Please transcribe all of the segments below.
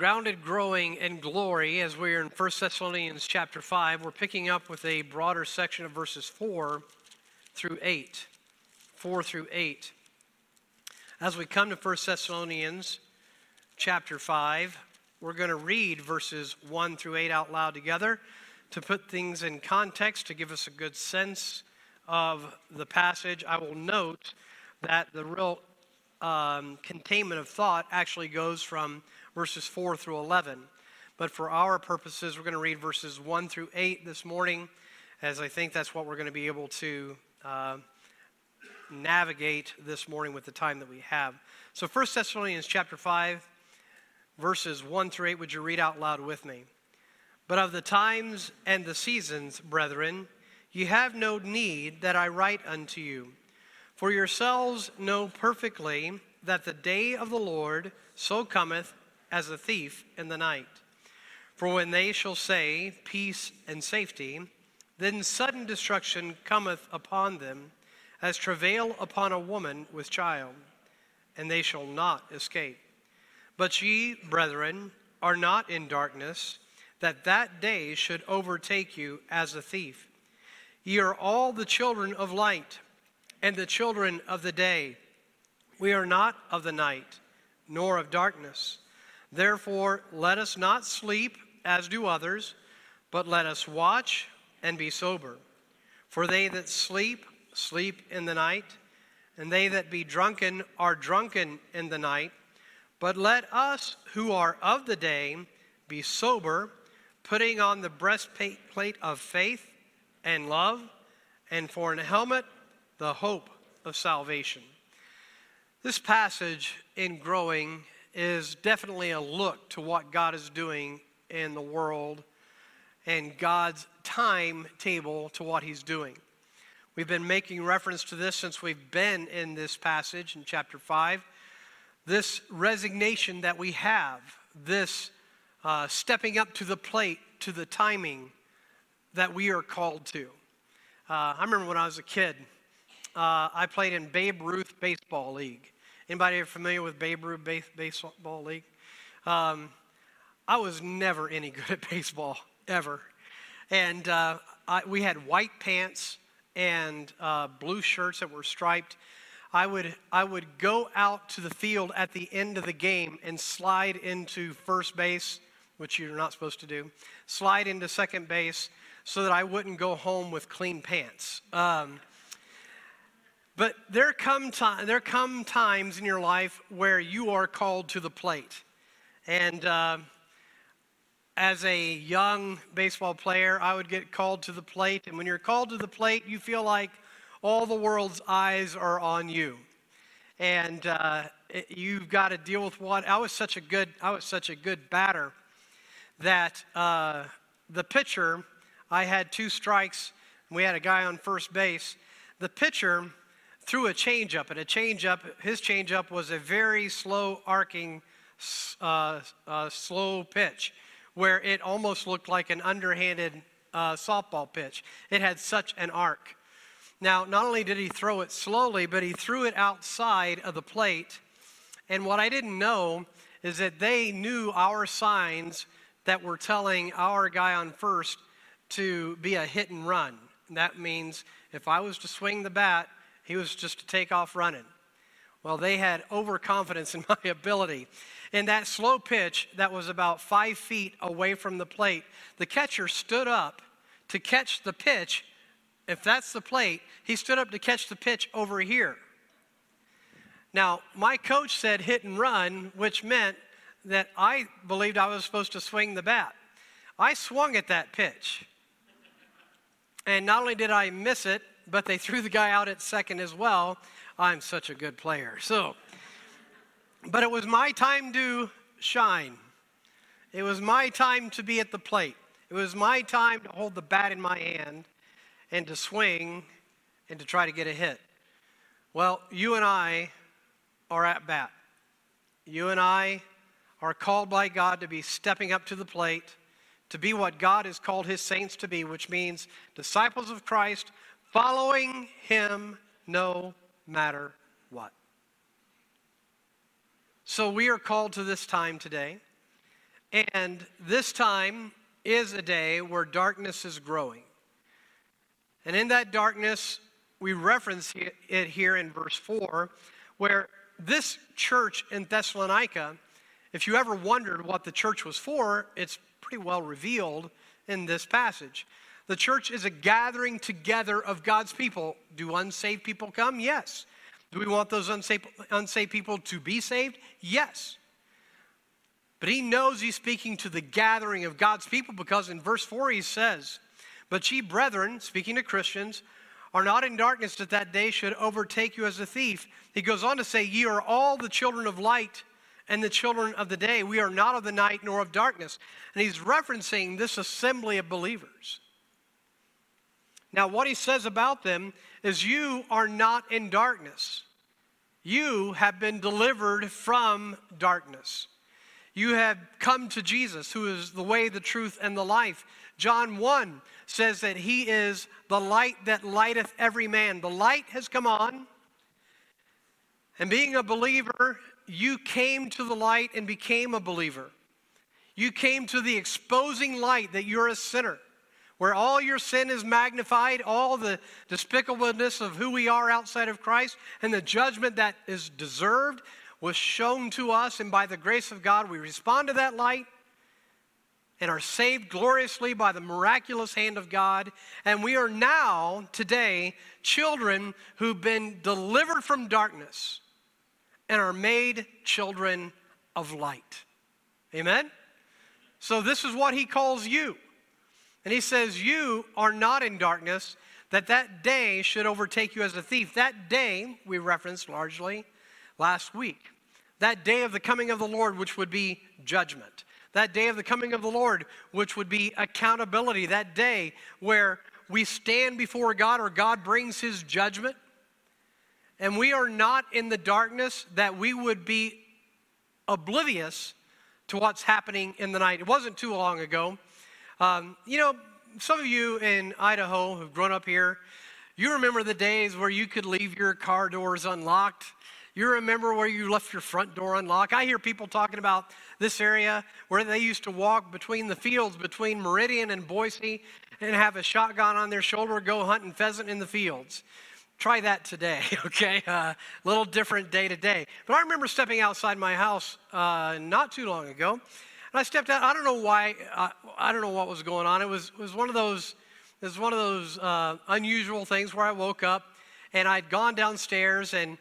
grounded, growing in glory, as we're in 1 Thessalonians chapter 5, we're picking up with a broader section of verses 4 through 8. 4 through 8. As we come to 1 Thessalonians chapter 5, we're going to read verses 1 through 8 out loud together to put things in context, to give us a good sense of the passage. I will note that the real um, containment of thought actually goes from verses 4 through 11. But for our purposes, we're going to read verses 1 through 8 this morning, as I think that's what we're going to be able to uh, navigate this morning with the time that we have. So 1 Thessalonians chapter 5, verses 1 through 8, would you read out loud with me? But of the times and the seasons, brethren, ye have no need that I write unto you. For yourselves know perfectly that the day of the Lord so cometh as a thief in the night. For when they shall say, Peace and safety, then sudden destruction cometh upon them, as travail upon a woman with child, and they shall not escape. But ye, brethren, are not in darkness, that that day should overtake you as a thief. Ye are all the children of light, and the children of the day. We are not of the night, nor of darkness. Therefore, let us not sleep as do others, but let us watch and be sober. For they that sleep, sleep in the night, and they that be drunken are drunken in the night. But let us who are of the day be sober, putting on the breastplate of faith and love, and for an helmet, the hope of salvation. This passage in growing is definitely a look to what God is doing in the world and God's timetable to what He's doing. We've been making reference to this since we've been in this passage in chapter 5. This resignation that we have, this uh, stepping up to the plate, to the timing that we are called to. Uh, I remember when I was a kid, uh, I played in Babe Ruth Baseball League. Anybody familiar with Babe Ruth Baseball League? Um, I was never any good at baseball, ever. And uh, I, we had white pants and uh, blue shirts that were striped. I would, I would go out to the field at the end of the game and slide into first base, which you're not supposed to do, slide into second base so that I wouldn't go home with clean pants. Um, but there come, time, there come times in your life where you are called to the plate. And uh, as a young baseball player, I would get called to the plate. And when you're called to the plate, you feel like all the world's eyes are on you. And uh, it, you've got to deal with what I was such a good I was such a good batter that uh, the pitcher I had two strikes we had a guy on first base. The pitcher threw a changeup, and a changeup, his changeup was a very slow arcing, uh, uh, slow pitch, where it almost looked like an underhanded uh, softball pitch. It had such an arc. Now, not only did he throw it slowly, but he threw it outside of the plate. And what I didn't know is that they knew our signs that were telling our guy on first to be a hit and run. that means if I was to swing the bat, he was just to take off running. Well, they had overconfidence in my ability. In that slow pitch that was about five feet away from the plate, the catcher stood up to catch the pitch. If that's the plate, he stood up to catch the pitch over here. Now, my coach said hit and run, which meant that I believed I was supposed to swing the bat. I swung at that pitch. And not only did I miss it, but they threw the guy out at second as well. I'm such a good player. So, but it was my time to shine. It was my time to be at the plate. It was my time to hold the bat in my hand and to swing and to try to get a hit. Well, you and I are at bat. You and I are called by God to be stepping up to the plate, to be what God has called his saints to be, which means disciples of Christ following him no matter what. So we are called to this time today. And this time is a day where darkness is growing. And in that darkness, we reference it here in verse 4, where this church in Thessalonica, if you ever wondered what the church was for, it's pretty well revealed in this passage. The church is a gathering together of God's people. Do unsaved people come? Yes. Do we want those unsaved, unsaved people to be saved? Yes. But he knows he's speaking to the gathering of God's people because in verse 4 he says, But ye, brethren, speaking to Christians, are not in darkness that that day should overtake you as a thief. He goes on to say, Ye are all the children of light and the children of the day. We are not of the night nor of darkness. And he's referencing this assembly of believers. Now, what he says about them is, You are not in darkness. You have been delivered from darkness. You have come to Jesus, who is the way, the truth, and the life. John 1 says that he is the light that lighteth every man. The light has come on. And being a believer, you came to the light and became a believer. You came to the exposing light that you're a sinner, where all your sin is magnified, all the despicableness of who we are outside of Christ, and the judgment that is deserved was shown to us. And by the grace of God, we respond to that light and are saved gloriously by the miraculous hand of God. And we are now, today, children who've been delivered from darkness and are made children of light. Amen? So, this is what he calls you. And he says, You are not in darkness, that that day should overtake you as a thief. That day, we referenced largely last week. That day of the coming of the Lord, which would be judgment. That day of the coming of the Lord, which would be accountability. That day where we stand before God or God brings his judgment and we are not in the darkness that we would be oblivious to what's happening in the night. It wasn't too long ago. Um, you know, some of you in Idaho who've grown up here, you remember the days where you could leave your car doors unlocked. You remember where you left your front door unlocked. I hear people talking about this area where they used to walk between the fields between Meridian and Boise and have a shotgun on their shoulder, go hunting pheasant in the fields. Try that today, okay? A uh, little different day to day. But I remember stepping outside my house uh, not too long ago, and I stepped out. I don't know why. Uh, I don't know what was going on. It was it was one of those. It was one of those uh, unusual things where I woke up, and I'd gone downstairs, and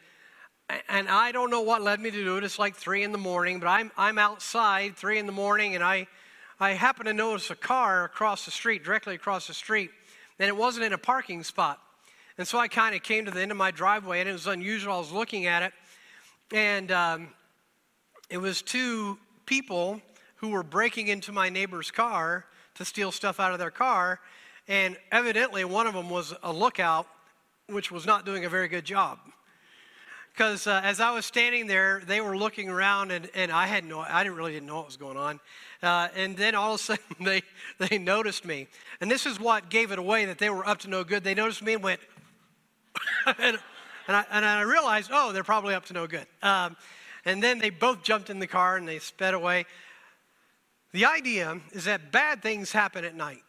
and I don't know what led me to do it. It's like three in the morning, but I'm I'm outside three in the morning, and I I happen to notice a car across the street, directly across the street, and it wasn't in a parking spot. And so I kind of came to the end of my driveway, and it was unusual. I was looking at it, and um, it was two people who were breaking into my neighbor's car to steal stuff out of their car. And evidently, one of them was a lookout, which was not doing a very good job. Because uh, as I was standing there, they were looking around, and, and I had no, I didn't really didn't know what was going on. Uh, and then all of a sudden, they they noticed me, and this is what gave it away that they were up to no good. They noticed me and went, and, and, I, and I realized, oh, they're probably up to no good. Um, and then they both jumped in the car and they sped away. The idea is that bad things happen at night.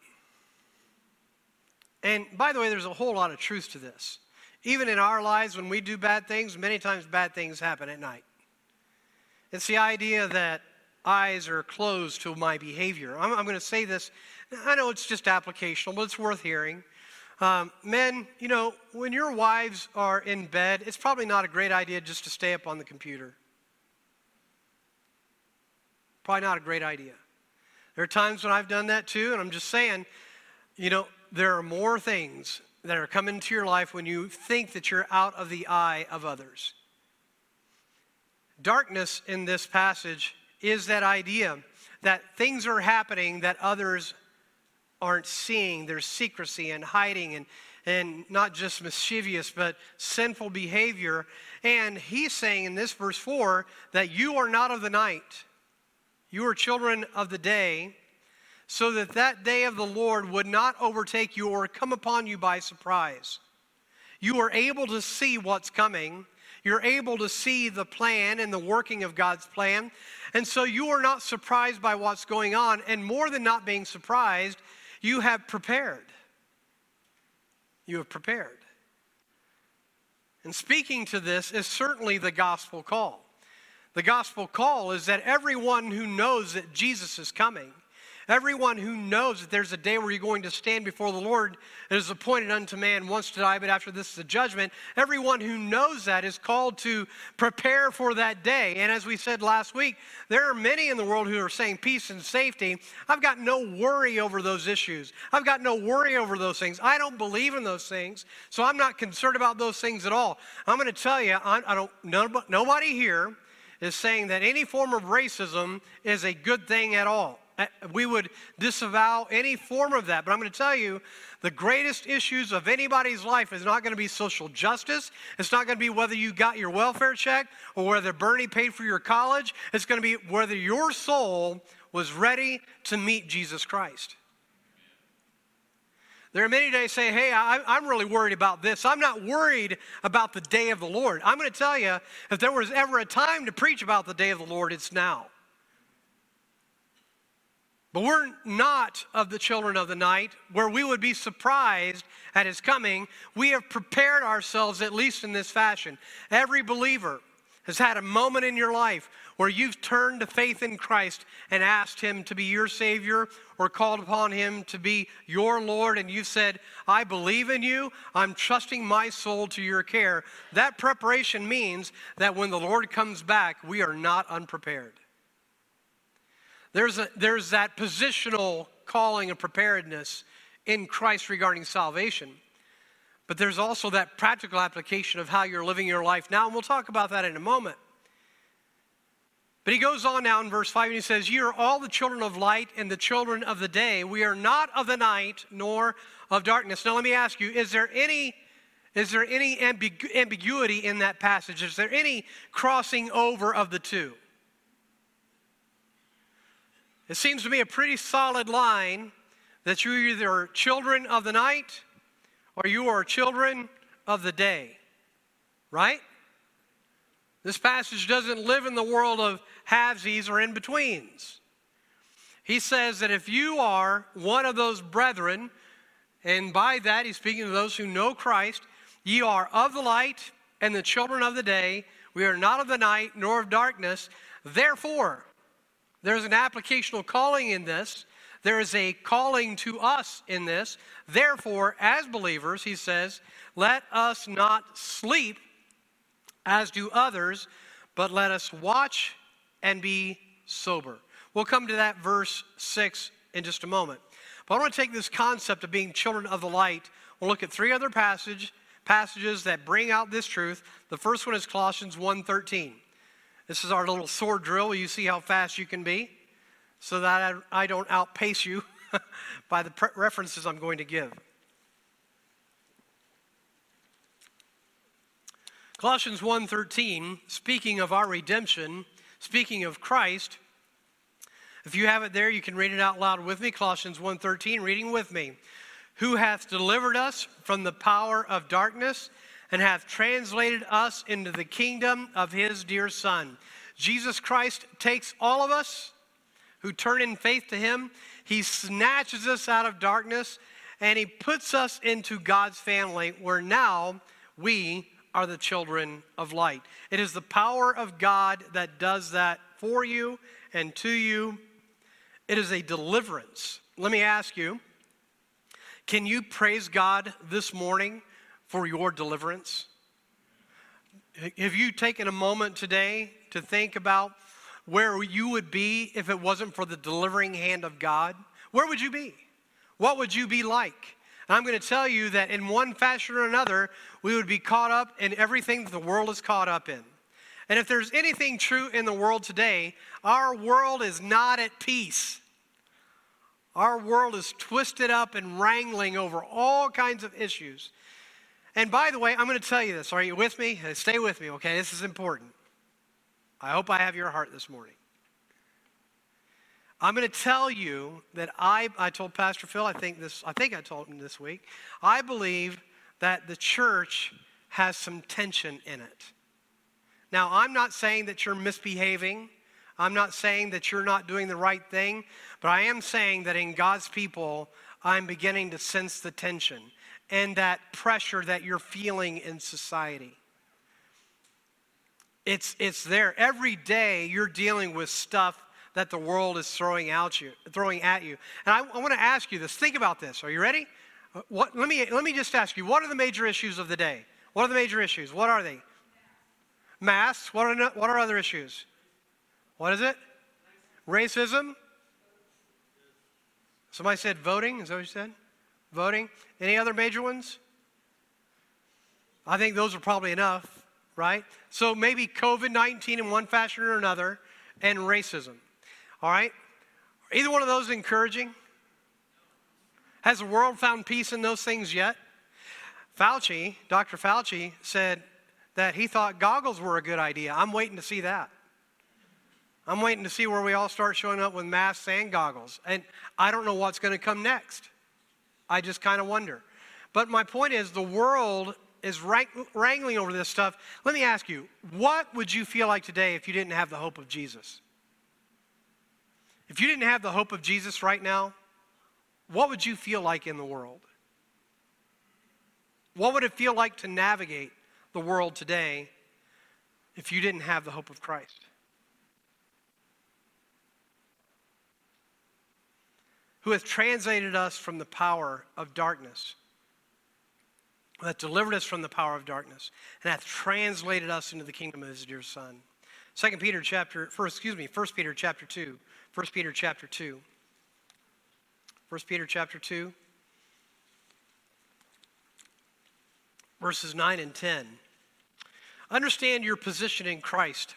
And by the way, there's a whole lot of truth to this. Even in our lives, when we do bad things, many times bad things happen at night. It's the idea that eyes are closed to my behavior. I'm, I'm going to say this. I know it's just applicational, but it's worth hearing. Um, men, you know, when your wives are in bed, it's probably not a great idea just to stay up on the computer. Probably not a great idea. There are times when I've done that too, and I'm just saying, you know, there are more things that are coming into your life when you think that you're out of the eye of others. Darkness in this passage is that idea that things are happening that others aren't seeing. There's secrecy and hiding and, and not just mischievous, but sinful behavior. And he's saying in this verse 4 that you are not of the night, you are children of the day, so that that day of the Lord would not overtake you or come upon you by surprise. You are able to see what's coming. you're able to see the plan and the working of God's plan. And so you are not surprised by what's going on. And more than not being surprised, you have prepared. You have prepared. And speaking to this is certainly the gospel call. The gospel call is that everyone who knows that Jesus is coming Everyone who knows that there's a day where you're going to stand before the Lord that is appointed unto man once to die, but after this is a judgment. Everyone who knows that is called to prepare for that day. And as we said last week, there are many in the world who are saying peace and safety. I've got no worry over those issues. I've got no worry over those things. I don't believe in those things, so I'm not concerned about those things at all. I'm going to tell you, I, I don't. Nobody here is saying that any form of racism is a good thing at all. Uh, we would disavow any form of that. But I'm going to tell you the greatest issues of anybody's life is not going to be social justice. It's not going to be whether you got your welfare check or whether Bernie paid for your college. It's going to be whether your soul was ready to meet Jesus Christ. There are many days say, Hey, I, am really worried about this. I'm not worried about the day of the Lord. I'm going to tell you, if there was ever a time to preach about the day of the Lord, it's now. But we're not of the children of the night where we would be surprised at his coming. We have prepared ourselves, at least in this fashion. Every believer has had a moment in your life where you've turned to faith in Christ and asked him to be your Savior or called upon him to be your Lord, and you've said, I believe in you, I'm trusting my soul to your care. That preparation means that when the Lord comes back, we are not unprepared. There's, a, there's that positional calling and preparedness in Christ regarding salvation. But there's also that practical application of how you're living your life now, and we'll talk about that in a moment. But he goes on now in verse 5 and he says, You are all the children of light and the children of the day. We are not of the night nor of darkness. Now, let me ask you, is there any. Is there any ambigu- ambiguity in that passage? Is there any crossing over of the two? It seems to me a pretty solid line that you either are children of the night or you are children of the day. Right? This passage doesn't live in the world of halvesies or in betweens. He says that if you are one of those brethren, and by that he's speaking to those who know Christ, ye are of the light and the children of the day. We are not of the night nor of darkness. Therefore, there's an applicational calling in this. There is a calling to us in this. Therefore, as believers, he says, let us not sleep as do others, but let us watch and be sober. We'll come to that verse 6 in just a moment. But I want to take this concept of being children of the light. We'll look at three other passage, passages that bring out this truth. The first one is Colossians 1:13. This is our little sword drill. You see how fast you can be so that I, don't outpace you by the references I'm going to give. Colossians 1:13, speaking of our redemption, speaking of Christ, if you have it there, you can read it out loud with me. Colossians 1:13, reading with me. Who hath delivered us from the power of darkness and hath translated us into the kingdom of his dear Son. Jesus Christ takes all of us who turn in faith to him, he snatches us out of darkness, and he puts us into God's family where now we are the children of light. It is the power of God that does that for you and to you. It is a deliverance. Let me ask you can you praise God this morning for your deliverance? Have you taken a moment today to think about where you would be if it wasn't for the delivering hand of God? Where would you be? What would you be like? And I'm going to tell you that in one fashion or another, we would be caught up in everything that the world is caught up in. And if there's anything true in the world today, our world is not at peace. Our world is twisted up and wrangling over all kinds of issues. And by the way, I'm going to tell you this. Are you with me? Stay with me, okay? This is important. I hope I have your heart this morning. I'm going to tell you that I, I told Pastor Phil, I think this, I think I told him this week, I believe that the church has some tension in it. Now, I'm not saying that you're misbehaving. I'm not saying that you're not doing the right thing, but I am saying that in God's people, I'm beginning to sense the tension and that pressure that you're feeling in society. It's, it's there. Every day you're dealing with stuff that the world is throwing, out you, throwing at you. And I, I want to ask you this. Think about this. Are you ready? Uh, what, let, me, let me just ask you what are the major issues of the day? What are the major issues? What are they? Masks. What are, what are other issues? What is it? Racism. Somebody said voting. Is that what you said? Voting. Any other major ones? I think those are probably enough, right? So maybe COVID 19 in one fashion or another and racism. All right? Are either one of those encouraging? Has the world found peace in those things yet? Fauci, Dr. Fauci, said that he thought goggles were a good idea. I'm waiting to see that. I'm waiting to see where we all start showing up with masks and goggles. And I don't know what's going to come next. I just kind of wonder. But my point is, the world is wrangling over this stuff. Let me ask you, what would you feel like today if you didn't have the hope of Jesus? If you didn't have the hope of Jesus right now, what would you feel like in the world? What would it feel like to navigate the world today if you didn't have the hope of Christ? Who hath translated us from the power of darkness, that delivered us from the power of darkness, and hath translated us into the kingdom of his dear Son. Second Peter chapter, first, excuse me, First Peter chapter 2. 1 Peter chapter 2. 1 Peter chapter 2, verses 9 and 10. Understand your position in Christ.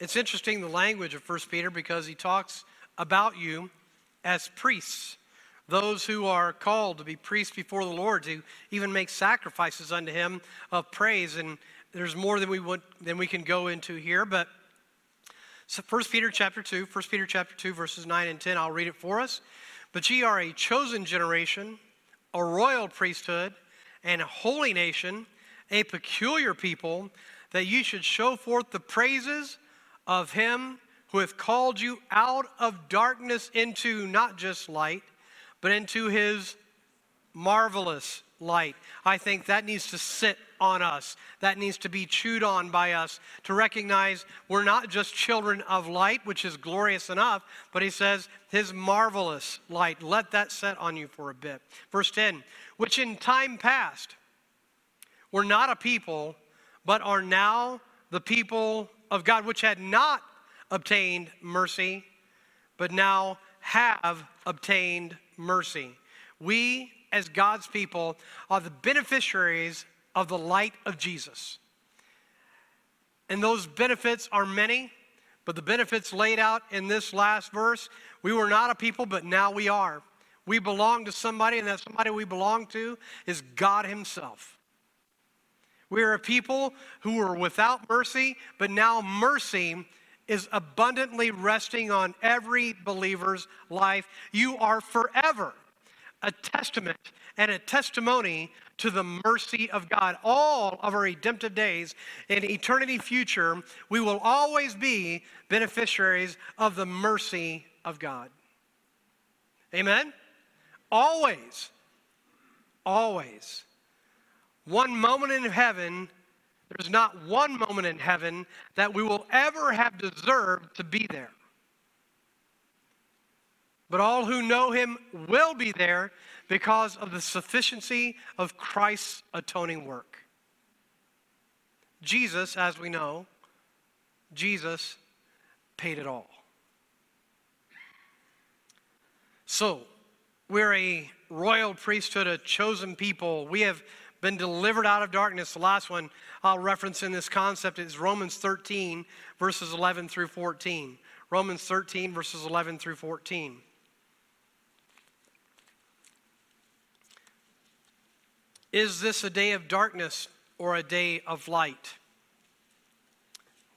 It's interesting the language of 1 Peter because he talks about you as priests, those who are called to be priests before the Lord, to even make sacrifices unto him of praise. And there's more than we, would, than we can go into here, but so 1 Peter chapter 2, 1 Peter chapter 2, verses 9 and 10, I'll read it for us. But ye are a chosen generation, a royal priesthood, and a holy nation, a peculiar people, that you should show forth the praises of him who hath called you out of darkness into not just light, but into his marvelous light. I think that needs to sit on us. That needs to be chewed on by us to recognize we're not just children of light, which is glorious enough, but he says, His marvelous light. Let that set on you for a bit. Verse 10 which in time past were not a people, but are now the people of God, which had not obtained mercy, but now have obtained mercy. We, as God's people, are the beneficiaries of the light of Jesus. And those benefits are many, but the benefits laid out in this last verse we were not a people, but now we are. We belong to somebody, and that somebody we belong to is God Himself. We are a people who were without mercy, but now mercy is abundantly resting on every believer's life. You are forever a testament and a testimony to the mercy of God. All of our redemptive days in eternity future, we will always be beneficiaries of the mercy of God. Amen? Always. Always. One moment in heaven, there's not one moment in heaven that we will ever have deserved to be there. But all who know him will be there because of the sufficiency of Christ's atoning work. Jesus, as we know, Jesus paid it all. So, we're a royal priesthood, a chosen people. We have been delivered out of darkness. The last one I'll reference in this concept is Romans 13, verses 11 through 14. Romans 13, verses 11 through 14. Is this a day of darkness or a day of light?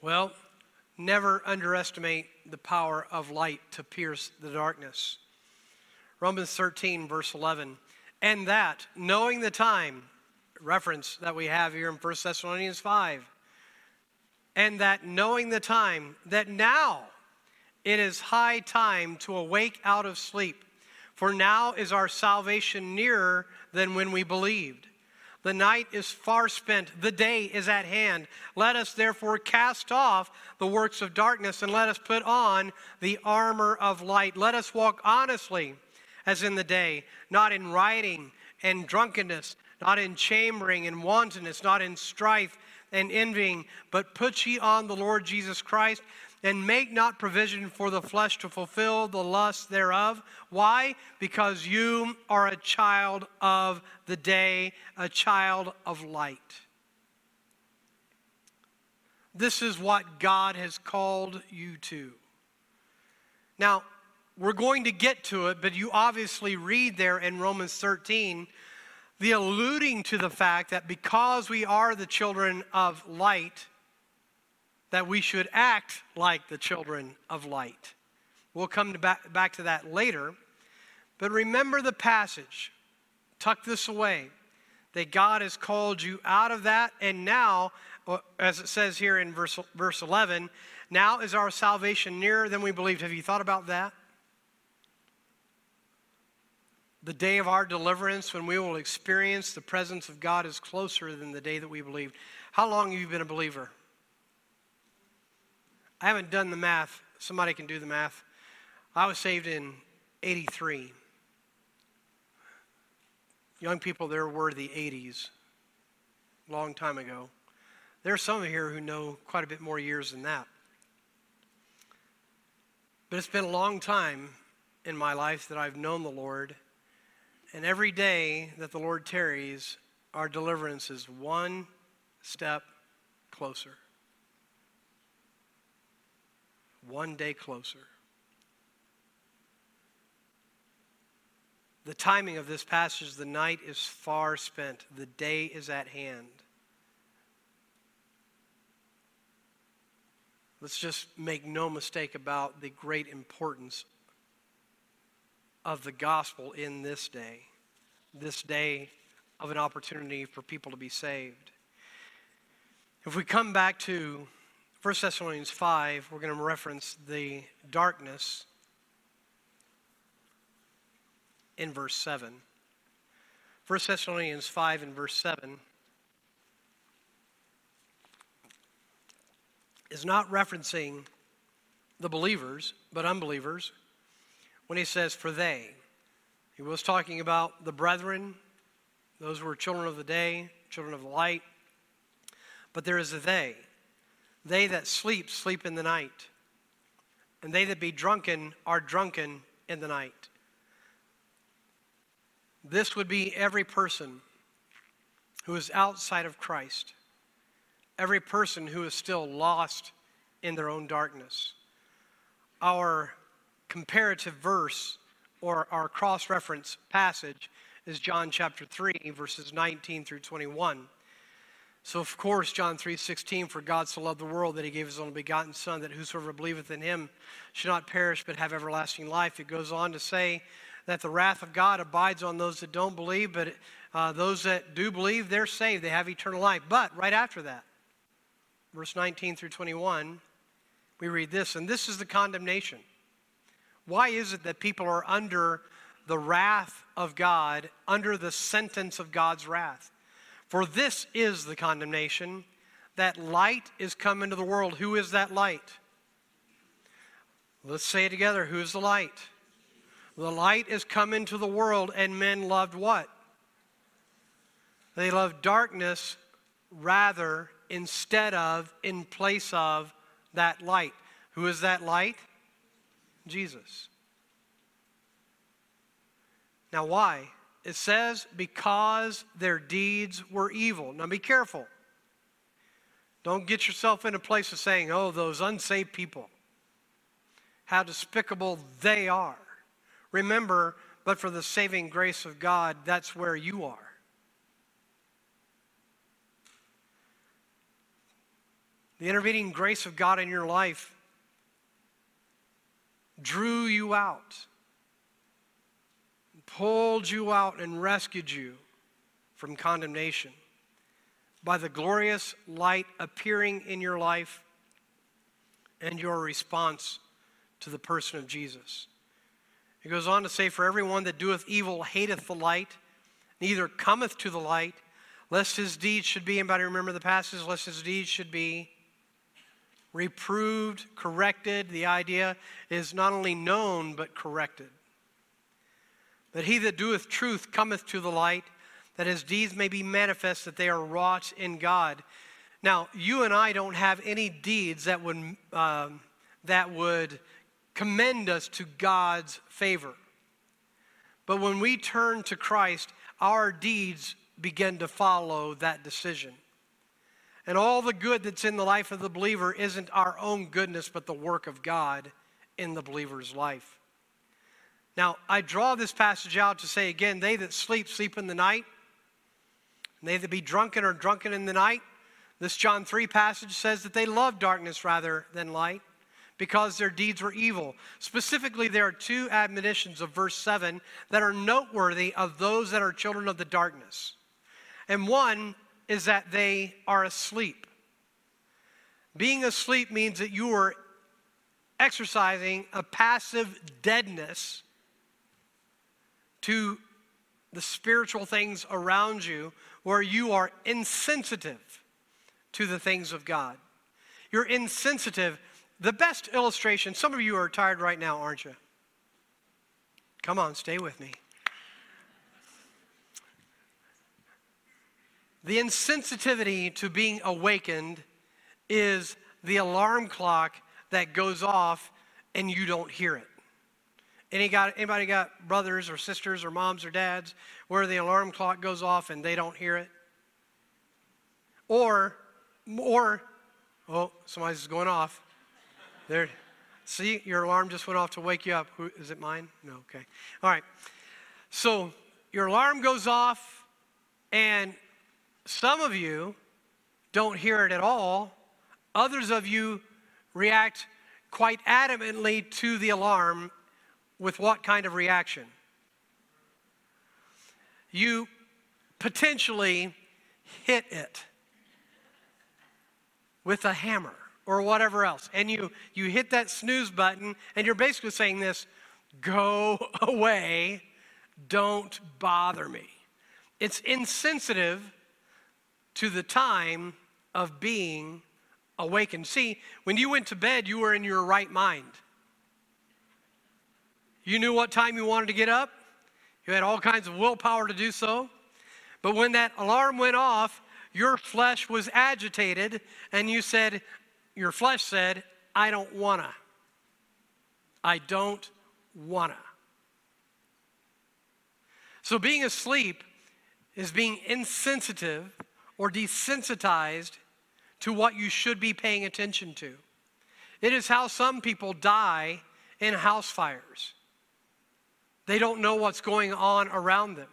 Well, never underestimate the power of light to pierce the darkness. Romans 13, verse 11. And that, knowing the time, reference that we have here in 1 Thessalonians 5, and that knowing the time, that now it is high time to awake out of sleep. For now is our salvation nearer than when we believed. The night is far spent, the day is at hand. Let us therefore cast off the works of darkness and let us put on the armor of light. Let us walk honestly as in the day, not in rioting and drunkenness, not in chambering and wantonness, not in strife and envying, but put ye on the Lord Jesus Christ and make not provision for the flesh to fulfill the lust thereof. Why? Because you are a child of the day, a child of light. This is what God has called you to. Now, we're going to get to it, but you obviously read there in Romans 13 the alluding to the fact that because we are the children of light, that we should act like the children of light. We'll come to back, back to that later. But remember the passage. Tuck this away. That God has called you out of that, and now, uh, as it says here in verse, verse 11, now is our salvation nearer than we believed. Have you thought about that? The day of our deliverance, when we will experience the presence of God, is closer than the day that we believed. How long have you been a believer? I haven't done the math. Somebody can do the math. I was saved in 83. Young people, there were the 80s, long time ago. There are some here who know quite a bit more years than that. But it's been a long time in my life that I've known the Lord. And every day that the Lord tarries, our deliverance is one step closer. One day closer. The timing of this passage, the night is far spent, the day is at hand. Let's just make no mistake about the great importance of the gospel in this day, this day of an opportunity for people to be saved. If we come back to 1 Thessalonians 5, we're going to reference the darkness in verse 7. 1 Thessalonians 5 and verse 7 is not referencing the believers, but unbelievers, when he says, for they. He was talking about the brethren, those were children of the day, children of the light, but there is a they. They that sleep, sleep in the night. And they that be drunken are drunken in the night. This would be every person who is outside of Christ, every person who is still lost in their own darkness. Our comparative verse or our cross reference passage is John chapter 3, verses 19 through 21. So of course, John 3:16, for God so loved the world that he gave his only begotten Son, that whosoever believeth in him should not perish but have everlasting life. It goes on to say that the wrath of God abides on those that don't believe, but uh, those that do believe, they're saved. They have eternal life. But right after that, verse 19 through 21, we read this, and this is the condemnation. Why is it that people are under the wrath of God, under the sentence of God's wrath? For this is the condemnation that light is come into the world. Who is that light? Let's say it together. Who is the light? The light is come into the world, and men loved what? They loved darkness rather instead of, in place of that light. Who is that light? Jesus. Now, why? It says, because their deeds were evil. Now be careful. Don't get yourself in a place of saying, oh, those unsaved people, how despicable they are. Remember, but for the saving grace of God, that's where you are. The intervening grace of God in your life drew you out pulled you out and rescued you from condemnation by the glorious light appearing in your life and your response to the person of Jesus. He goes on to say, For everyone that doeth evil hateth the light, neither cometh to the light, lest his deeds should be, anybody remember the passage, lest his deeds should be reproved, corrected. The idea is not only known, but corrected. That he that doeth truth cometh to the light, that his deeds may be manifest, that they are wrought in God. Now, you and I don't have any deeds that would, um, that would commend us to God's favor. But when we turn to Christ, our deeds begin to follow that decision. And all the good that's in the life of the believer isn't our own goodness, but the work of God in the believer's life. Now, I draw this passage out to say again, they that sleep, sleep in the night. And they that be drunken are drunken in the night. This John 3 passage says that they love darkness rather than light because their deeds were evil. Specifically, there are two admonitions of verse 7 that are noteworthy of those that are children of the darkness. And one is that they are asleep. Being asleep means that you are exercising a passive deadness to the spiritual things around you where you are insensitive to the things of God. You're insensitive. The best illustration, some of you are tired right now, aren't you? Come on, stay with me. The insensitivity to being awakened is the alarm clock that goes off and you don't hear it. Any got, anybody got brothers or sisters or moms or dads where the alarm clock goes off and they don't hear it? Or, or, oh, somebody's going off. There, see, your alarm just went off to wake you up. Who, is it mine? No, okay. All right. So your alarm goes off, and some of you don't hear it at all. Others of you react quite adamantly to the alarm with what kind of reaction? You potentially hit it with a hammer or whatever else. And you, you hit that snooze button, and you're basically saying this go away, don't bother me. It's insensitive to the time of being awakened. See, when you went to bed, you were in your right mind. You knew what time you wanted to get up. You had all kinds of willpower to do so. But when that alarm went off, your flesh was agitated, and you said, Your flesh said, I don't wanna. I don't wanna. So being asleep is being insensitive or desensitized to what you should be paying attention to. It is how some people die in house fires. They don't know what's going on around them.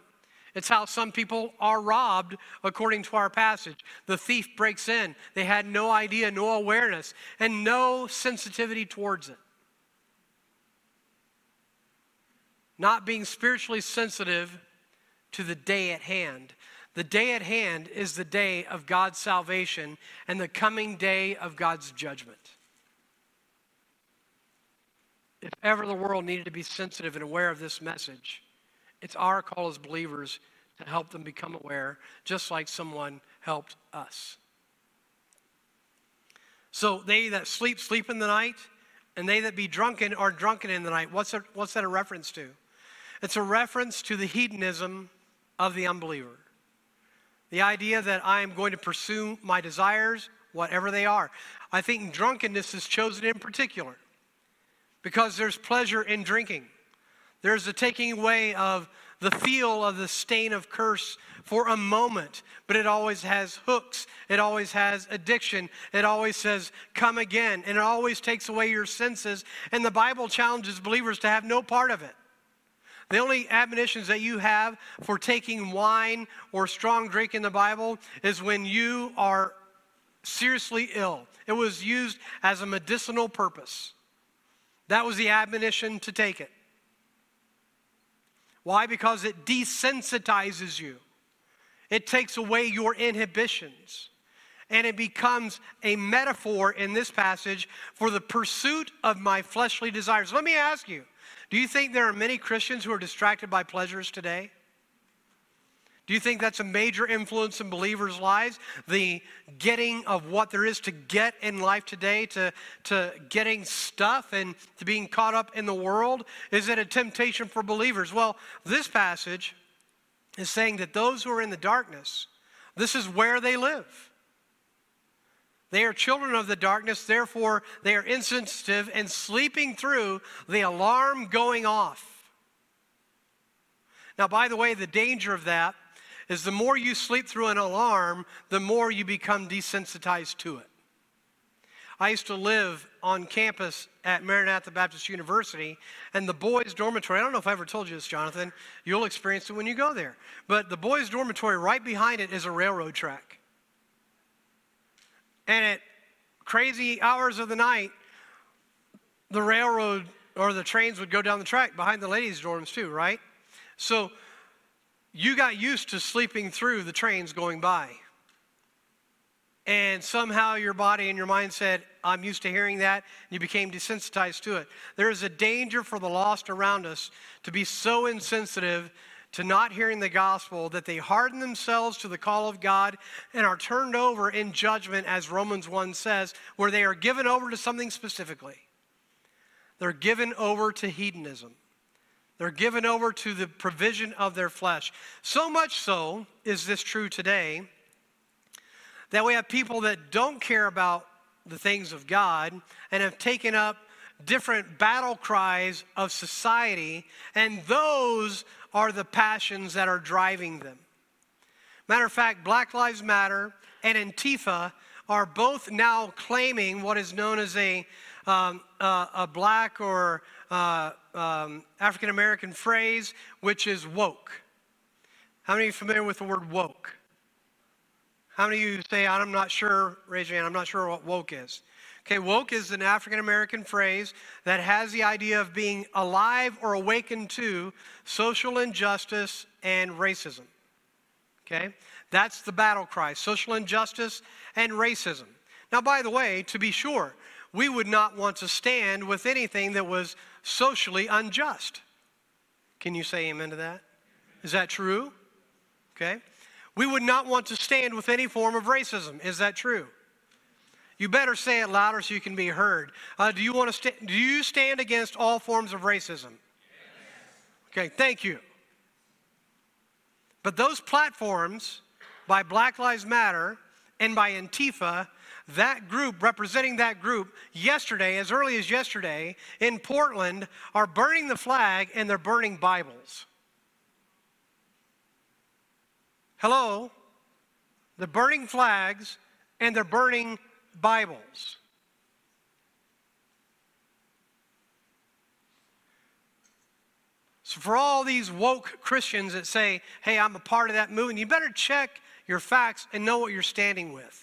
It's how some people are robbed, according to our passage. The thief breaks in. They had no idea, no awareness, and no sensitivity towards it. Not being spiritually sensitive to the day at hand. The day at hand is the day of God's salvation and the coming day of God's judgment. If ever the world needed to be sensitive and aware of this message, it's our call as believers to help them become aware, just like someone helped us. So they that sleep, sleep in the night, and they that be drunken are drunken in the night. What's, that, what's that a reference to? It's a reference to the hedonism of the unbeliever. The idea that I am going to pursue my desires, whatever they are. I think drunkenness is chosen in particular because there's pleasure in drinking. There's a taking away of the feel of the stain of curse for a moment, but it always has hooks. It always has addiction. It always says, come again. And it always takes away your senses. And the Bible challenges believers to have no part of it. The only admonitions that you have for taking wine or strong drink in the Bible is when you are seriously ill. It was used as a medicinal purpose. That was the admonition to take it. Why? Because it desensitizes you, it takes away your inhibitions. and it becomes a metaphor in this passage for the pursuit of my fleshly desires. Let me ask you do you think there are many Christians who are distracted by pleasures today? Do you think that's a major influence in believers' lives? The getting of what there is to get in life today, to, to getting stuff and to being caught up in the world? Is it a temptation for believers? Well, this passage is saying that those who are in the darkness, this is where they live. They are children of the darkness, therefore, they are insensitive and sleeping through the alarm going off. Now, by the way, the danger of that is the more you sleep through an alarm, the more you become desensitized to it. I used to live on campus at Maranatha Baptist University, and the boys' dormitory, I don't know if I ever told you this, Jonathan, you'll experience it when you go there. But the boys' dormitory, right behind it, is a railroad track. And at crazy hours of the night, the railroad or the trains would go down the track behind the ladies' dorms, too, right? So you got used to sleeping through the trains going by. And somehow your body and your mind said, I'm used to hearing that. And you became desensitized to it. There is a danger for the lost around us to be so insensitive to not hearing the gospel that they harden themselves to the call of God and are turned over in judgment, as Romans 1 says, where they are given over to something specifically. They're given over to hedonism. They're given over to the provision of their flesh. So much so is this true today that we have people that don't care about the things of God and have taken up different battle cries of society, and those are the passions that are driving them. Matter of fact, Black Lives Matter and Antifa are both now claiming what is known as a, um, uh, a black or uh, um, African American phrase, which is woke. How many of you are familiar with the word woke? How many of you say, I'm not sure, raise your hand, I'm not sure what woke is? Okay, woke is an African American phrase that has the idea of being alive or awakened to social injustice and racism. Okay, that's the battle cry social injustice and racism. Now, by the way, to be sure, we would not want to stand with anything that was socially unjust. Can you say amen to that? Is that true? Okay. We would not want to stand with any form of racism. Is that true? You better say it louder so you can be heard. Uh, do you want to sta- do you stand against all forms of racism? Yes. Okay, thank you. But those platforms by Black Lives Matter and by Antifa that group, representing that group, yesterday, as early as yesterday, in Portland, are burning the flag and they're burning Bibles. Hello? They're burning flags and they're burning Bibles. So, for all these woke Christians that say, hey, I'm a part of that movement, you better check your facts and know what you're standing with.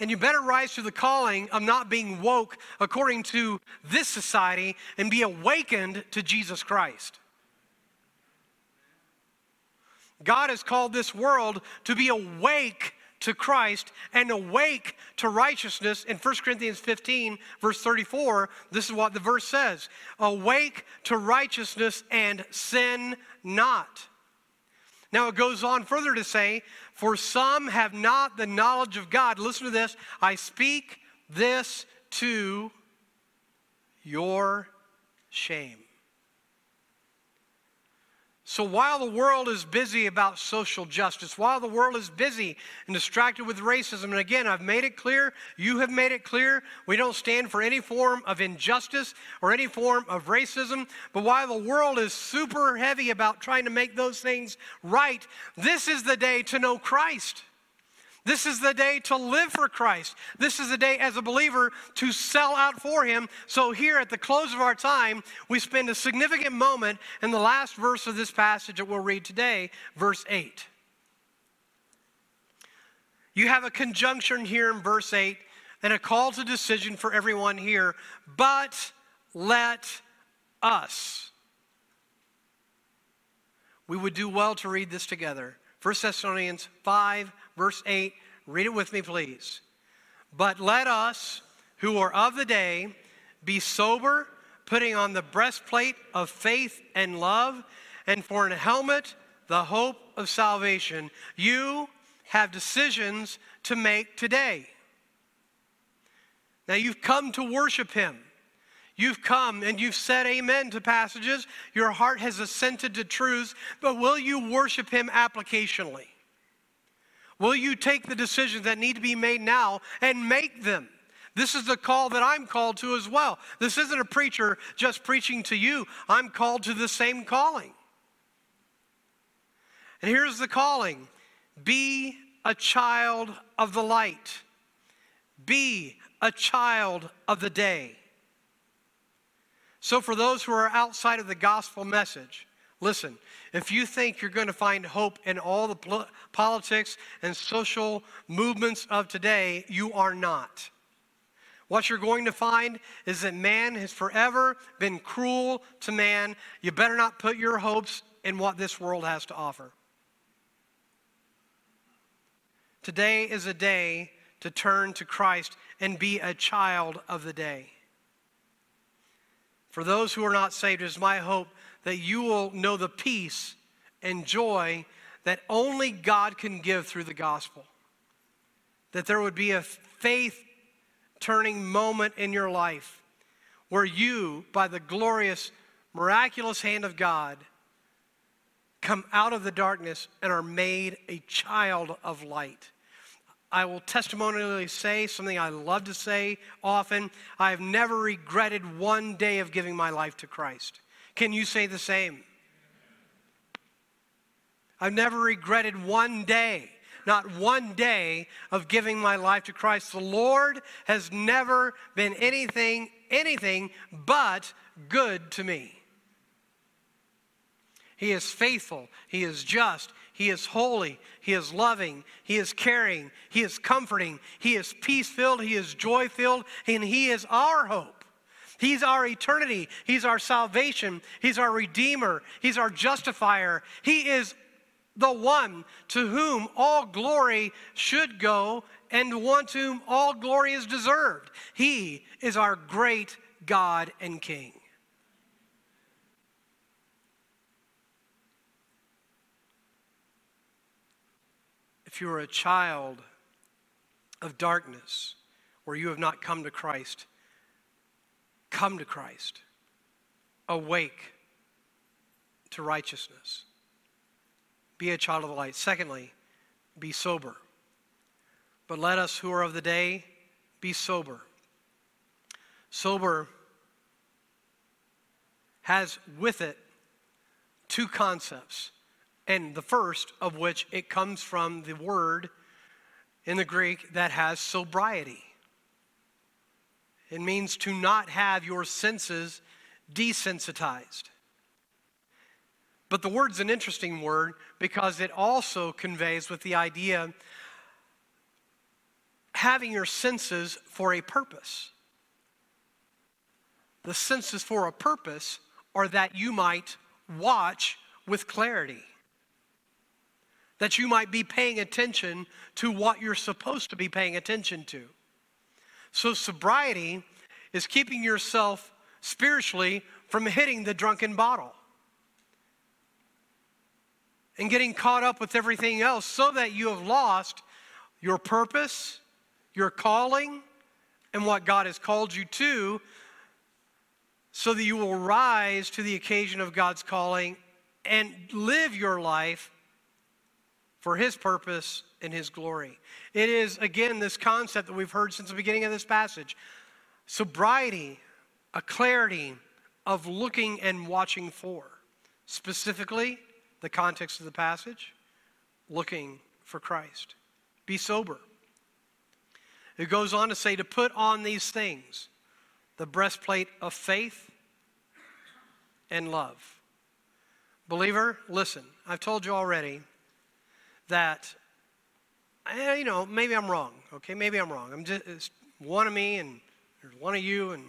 And you better rise to the calling of not being woke according to this society and be awakened to Jesus Christ. God has called this world to be awake to Christ and awake to righteousness. In 1 Corinthians 15, verse 34, this is what the verse says Awake to righteousness and sin not. Now it goes on further to say, For some have not the knowledge of God. Listen to this. I speak this to your shame. So while the world is busy about social justice, while the world is busy and distracted with racism, and again, I've made it clear, you have made it clear, we don't stand for any form of injustice or any form of racism. But while the world is super heavy about trying to make those things right, this is the day to know Christ. This is the day to live for Christ. This is the day as a believer to sell out for Him. So, here at the close of our time, we spend a significant moment in the last verse of this passage that we'll read today, verse 8. You have a conjunction here in verse 8 and a call to decision for everyone here. But let us. We would do well to read this together. 1 Thessalonians 5 verse 8, Read it with me, please. But let us, who are of the day, be sober, putting on the breastplate of faith and love, and for an helmet, the hope of salvation. You have decisions to make today. Now, you've come to worship Him. You've come and you've said amen to passages. Your heart has assented to truths, but will you worship Him applicationally? Will you take the decisions that need to be made now and make them? This is the call that I'm called to as well. This isn't a preacher just preaching to you, I'm called to the same calling. And here's the calling be a child of the light, be a child of the day. So, for those who are outside of the gospel message, listen, if you think you're going to find hope in all the politics and social movements of today, you are not. What you're going to find is that man has forever been cruel to man. You better not put your hopes in what this world has to offer. Today is a day to turn to Christ and be a child of the day. For those who are not saved, it is my hope that you will know the peace and joy that only God can give through the gospel. That there would be a faith turning moment in your life where you, by the glorious, miraculous hand of God, come out of the darkness and are made a child of light. I will testimonially say something I love to say often. I have never regretted one day of giving my life to Christ. Can you say the same? I've never regretted one day, not one day of giving my life to Christ. The Lord has never been anything, anything but good to me. He is faithful. He is just. He is holy. He is loving. He is caring. He is comforting. He is peace filled. He is joy filled. And He is our hope. He's our eternity. He's our salvation. He's our Redeemer. He's our justifier. He is the one to whom all glory should go and one to whom all glory is deserved. He is our great God and King. if you are a child of darkness or you have not come to Christ, come to Christ. Awake to righteousness. Be a child of the light. Secondly, be sober. But let us who are of the day be sober. Sober has with it two concepts and the first of which it comes from the word in the Greek that has sobriety. It means to not have your senses desensitized. But the word's an interesting word because it also conveys with the idea having your senses for a purpose. The senses for a purpose are that you might watch with clarity that you might be paying attention to what you're supposed to be paying attention to. So, sobriety is keeping yourself spiritually from hitting the drunken bottle and getting caught up with everything else so that you have lost your purpose, your calling, and what God has called you to, so that you will rise to the occasion of God's calling and live your life for His purpose and His glory. It is, again, this concept that we've heard since the beginning of this passage sobriety, a clarity of looking and watching for. Specifically, the context of the passage, looking for Christ. Be sober. It goes on to say to put on these things the breastplate of faith and love. Believer, listen, I've told you already that, eh, you know, maybe I'm wrong, okay? Maybe I'm wrong. I'm just, one of me and there's one of you, and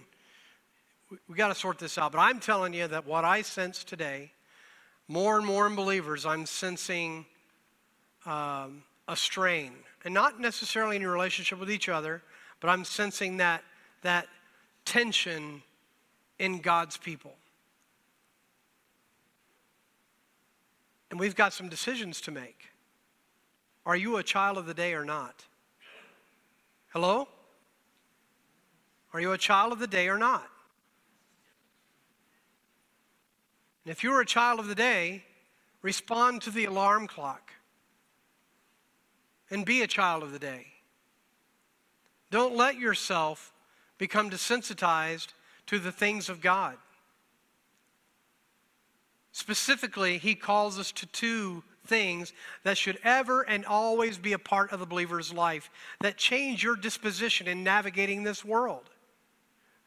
we, we got to sort this out. But I'm telling you that what I sense today, more and more in believers, I'm sensing um, a strain and not necessarily in your relationship with each other, but I'm sensing that, that tension in God's people. And we've got some decisions to make. Are you a child of the day or not? Hello? Are you a child of the day or not? And if you're a child of the day, respond to the alarm clock and be a child of the day. Don't let yourself become desensitized to the things of God. Specifically, he calls us to two things that should ever and always be a part of the believer's life that change your disposition in navigating this world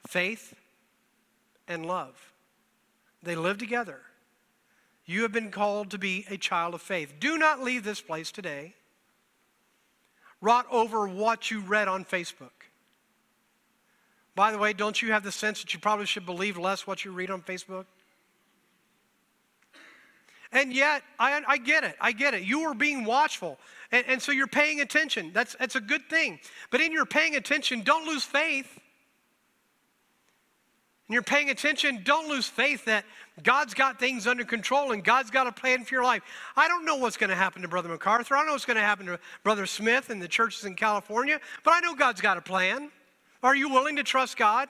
faith and love. They live together. You have been called to be a child of faith. Do not leave this place today wrought over what you read on Facebook. By the way, don't you have the sense that you probably should believe less what you read on Facebook? And yet, I, I get it. I get it. You are being watchful. And, and so you're paying attention. That's, that's a good thing. But in your paying attention, don't lose faith. And you're paying attention, don't lose faith that God's got things under control and God's got a plan for your life. I don't know what's going to happen to Brother MacArthur. I don't know what's going to happen to Brother Smith and the churches in California, but I know God's got a plan. Are you willing to trust God?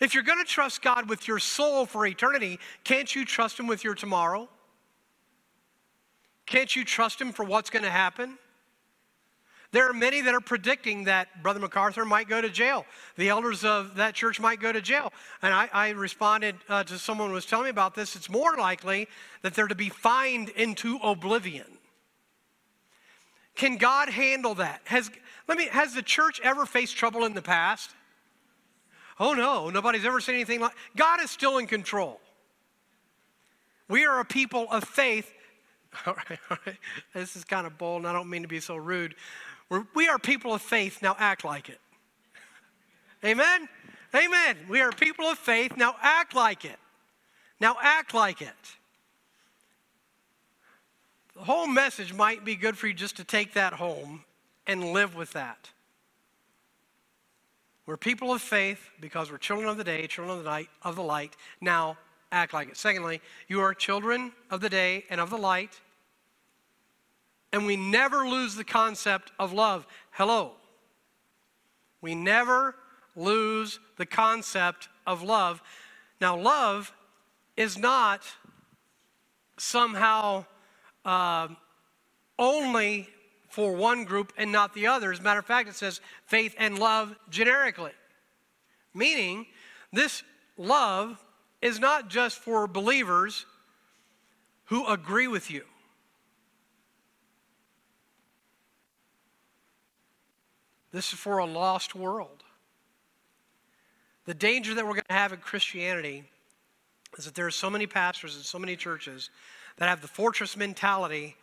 If you're going to trust God with your soul for eternity, can't you trust Him with your tomorrow? Can't you trust Him for what's going to happen? There are many that are predicting that Brother MacArthur might go to jail. The elders of that church might go to jail. And I, I responded uh, to someone who was telling me about this. It's more likely that they're to be fined into oblivion. Can God handle that? Has, let me, has the church ever faced trouble in the past? Oh no, nobody's ever seen anything like God is still in control. We are a people of faith. All right, all right. This is kind of bold, and I don't mean to be so rude. We're, we are people of faith, now act like it. Amen? Amen. We are people of faith, now act like it. Now act like it. The whole message might be good for you just to take that home and live with that. We're people of faith because we're children of the day, children of the night, of the light. Now act like it. Secondly, you are children of the day and of the light and we never lose the concept of love. Hello. We never lose the concept of love. Now, love is not somehow uh, only for one group and not the other. As a matter of fact, it says faith and love generically, meaning this love is not just for believers who agree with you. This is for a lost world. The danger that we're going to have in Christianity is that there are so many pastors and so many churches that have the fortress mentality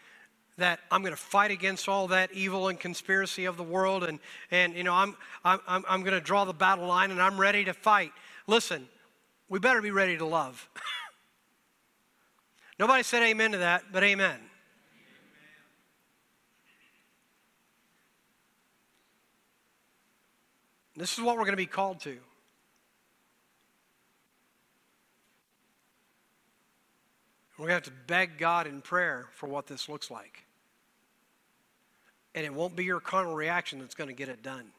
that I'm going to fight against all that evil and conspiracy of the world, and, and you know, I'm, I'm, I'm going to draw the battle line and I'm ready to fight. Listen, we better be ready to love. Nobody said amen to that, but amen. This is what we're going to be called to. We're going to have to beg God in prayer for what this looks like. And it won't be your carnal reaction that's going to get it done.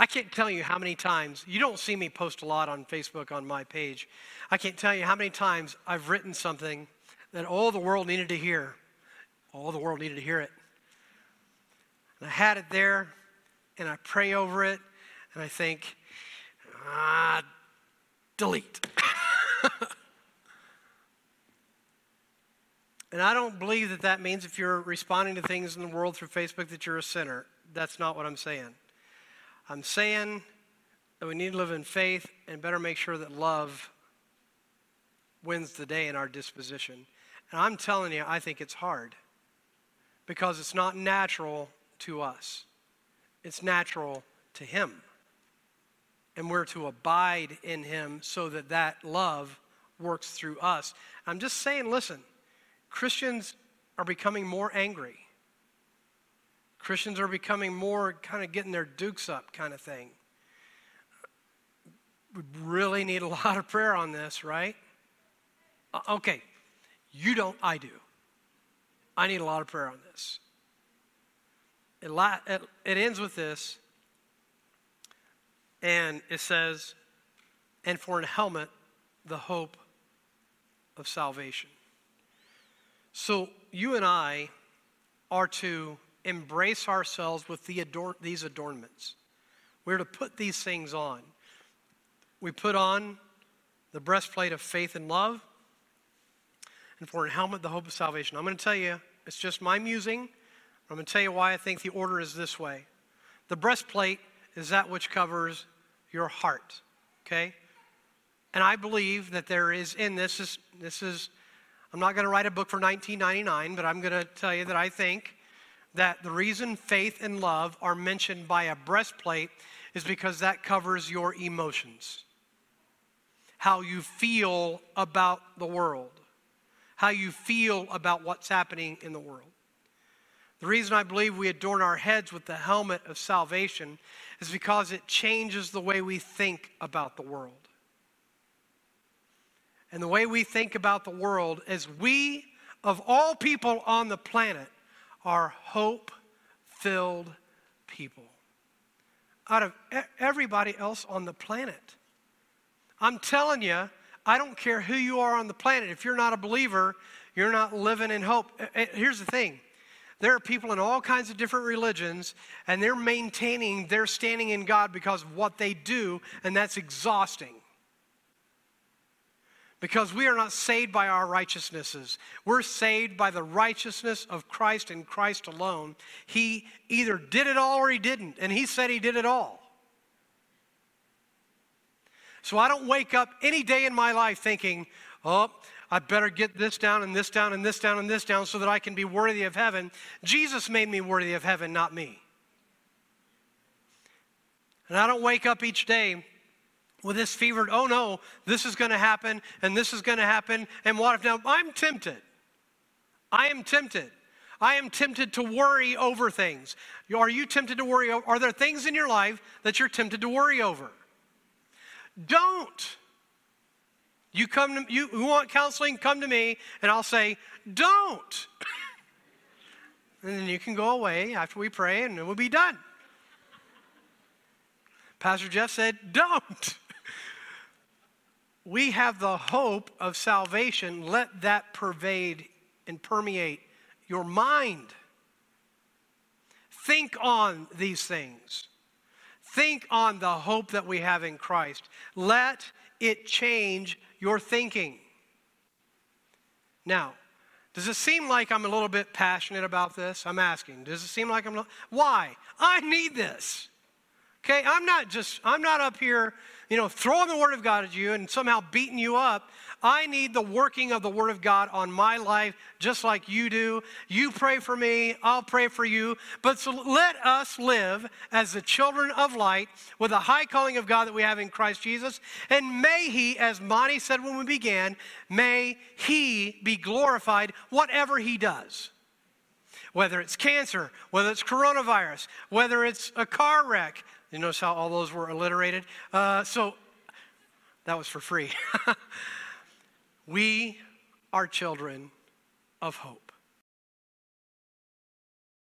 I can't tell you how many times, you don't see me post a lot on Facebook on my page. I can't tell you how many times I've written something that all the world needed to hear. All the world needed to hear it. And I had it there, and I pray over it and I think, ah, delete. and I don't believe that that means if you're responding to things in the world through Facebook that you're a sinner. That's not what I'm saying. I'm saying that we need to live in faith and better make sure that love wins the day in our disposition. And I'm telling you, I think it's hard because it's not natural to us it's natural to Him. And we're to abide in Him so that that love works through us. I'm just saying, listen, Christians are becoming more angry. Christians are becoming more kind of getting their dukes up kind of thing. We really need a lot of prayer on this, right? Okay, you don't, I do. I need a lot of prayer on this. It, it, it ends with this, and it says, and for an helmet, the hope of salvation. So you and I are to embrace ourselves with the adorn- these adornments. We're to put these things on. We put on the breastplate of faith and love, and for a helmet, the hope of salvation. I'm going to tell you, it's just my musing. I'm going to tell you why I think the order is this way. The breastplate is that which covers your heart, okay? And I believe that there is in this, is, this is, I'm not going to write a book for 1999, but I'm going to tell you that I think that the reason faith and love are mentioned by a breastplate is because that covers your emotions, how you feel about the world, how you feel about what's happening in the world. The reason I believe we adorn our heads with the helmet of salvation is because it changes the way we think about the world. And the way we think about the world is we, of all people on the planet, are hope filled people. Out of everybody else on the planet. I'm telling you, I don't care who you are on the planet. If you're not a believer, you're not living in hope. Eh, eh, here's the thing there are people in all kinds of different religions, and they're maintaining their standing in God because of what they do, and that's exhausting. Because we are not saved by our righteousnesses. We're saved by the righteousness of Christ and Christ alone. He either did it all or he didn't, and he said he did it all. So I don't wake up any day in my life thinking, oh, I better get this down and this down and this down and this down so that I can be worthy of heaven. Jesus made me worthy of heaven, not me. And I don't wake up each day with this fevered, oh no, this is going to happen and this is going to happen. And what if now? I'm tempted. I am tempted. I am tempted to worry over things. Are you tempted to worry? Are there things in your life that you're tempted to worry over? Don't. You come to you who want counseling, come to me, and I'll say, don't. and then you can go away after we pray and it will be done. Pastor Jeff said, don't we have the hope of salvation, let that pervade and permeate your mind. Think on these things. Think on the hope that we have in Christ. Let it change your thinking. Now, does it seem like I'm a little bit passionate about this? I'm asking. Does it seem like I'm why? I need this. Okay, I'm not just I'm not up here you know, throwing the Word of God at you and somehow beating you up. I need the working of the Word of God on my life just like you do. You pray for me, I'll pray for you. But so let us live as the children of light with the high calling of God that we have in Christ Jesus. And may He, as Monty said when we began, may He be glorified whatever He does whether it's cancer, whether it's coronavirus, whether it's a car wreck, you notice how all those were alliterated? Uh, so that was for free. we are children of hope.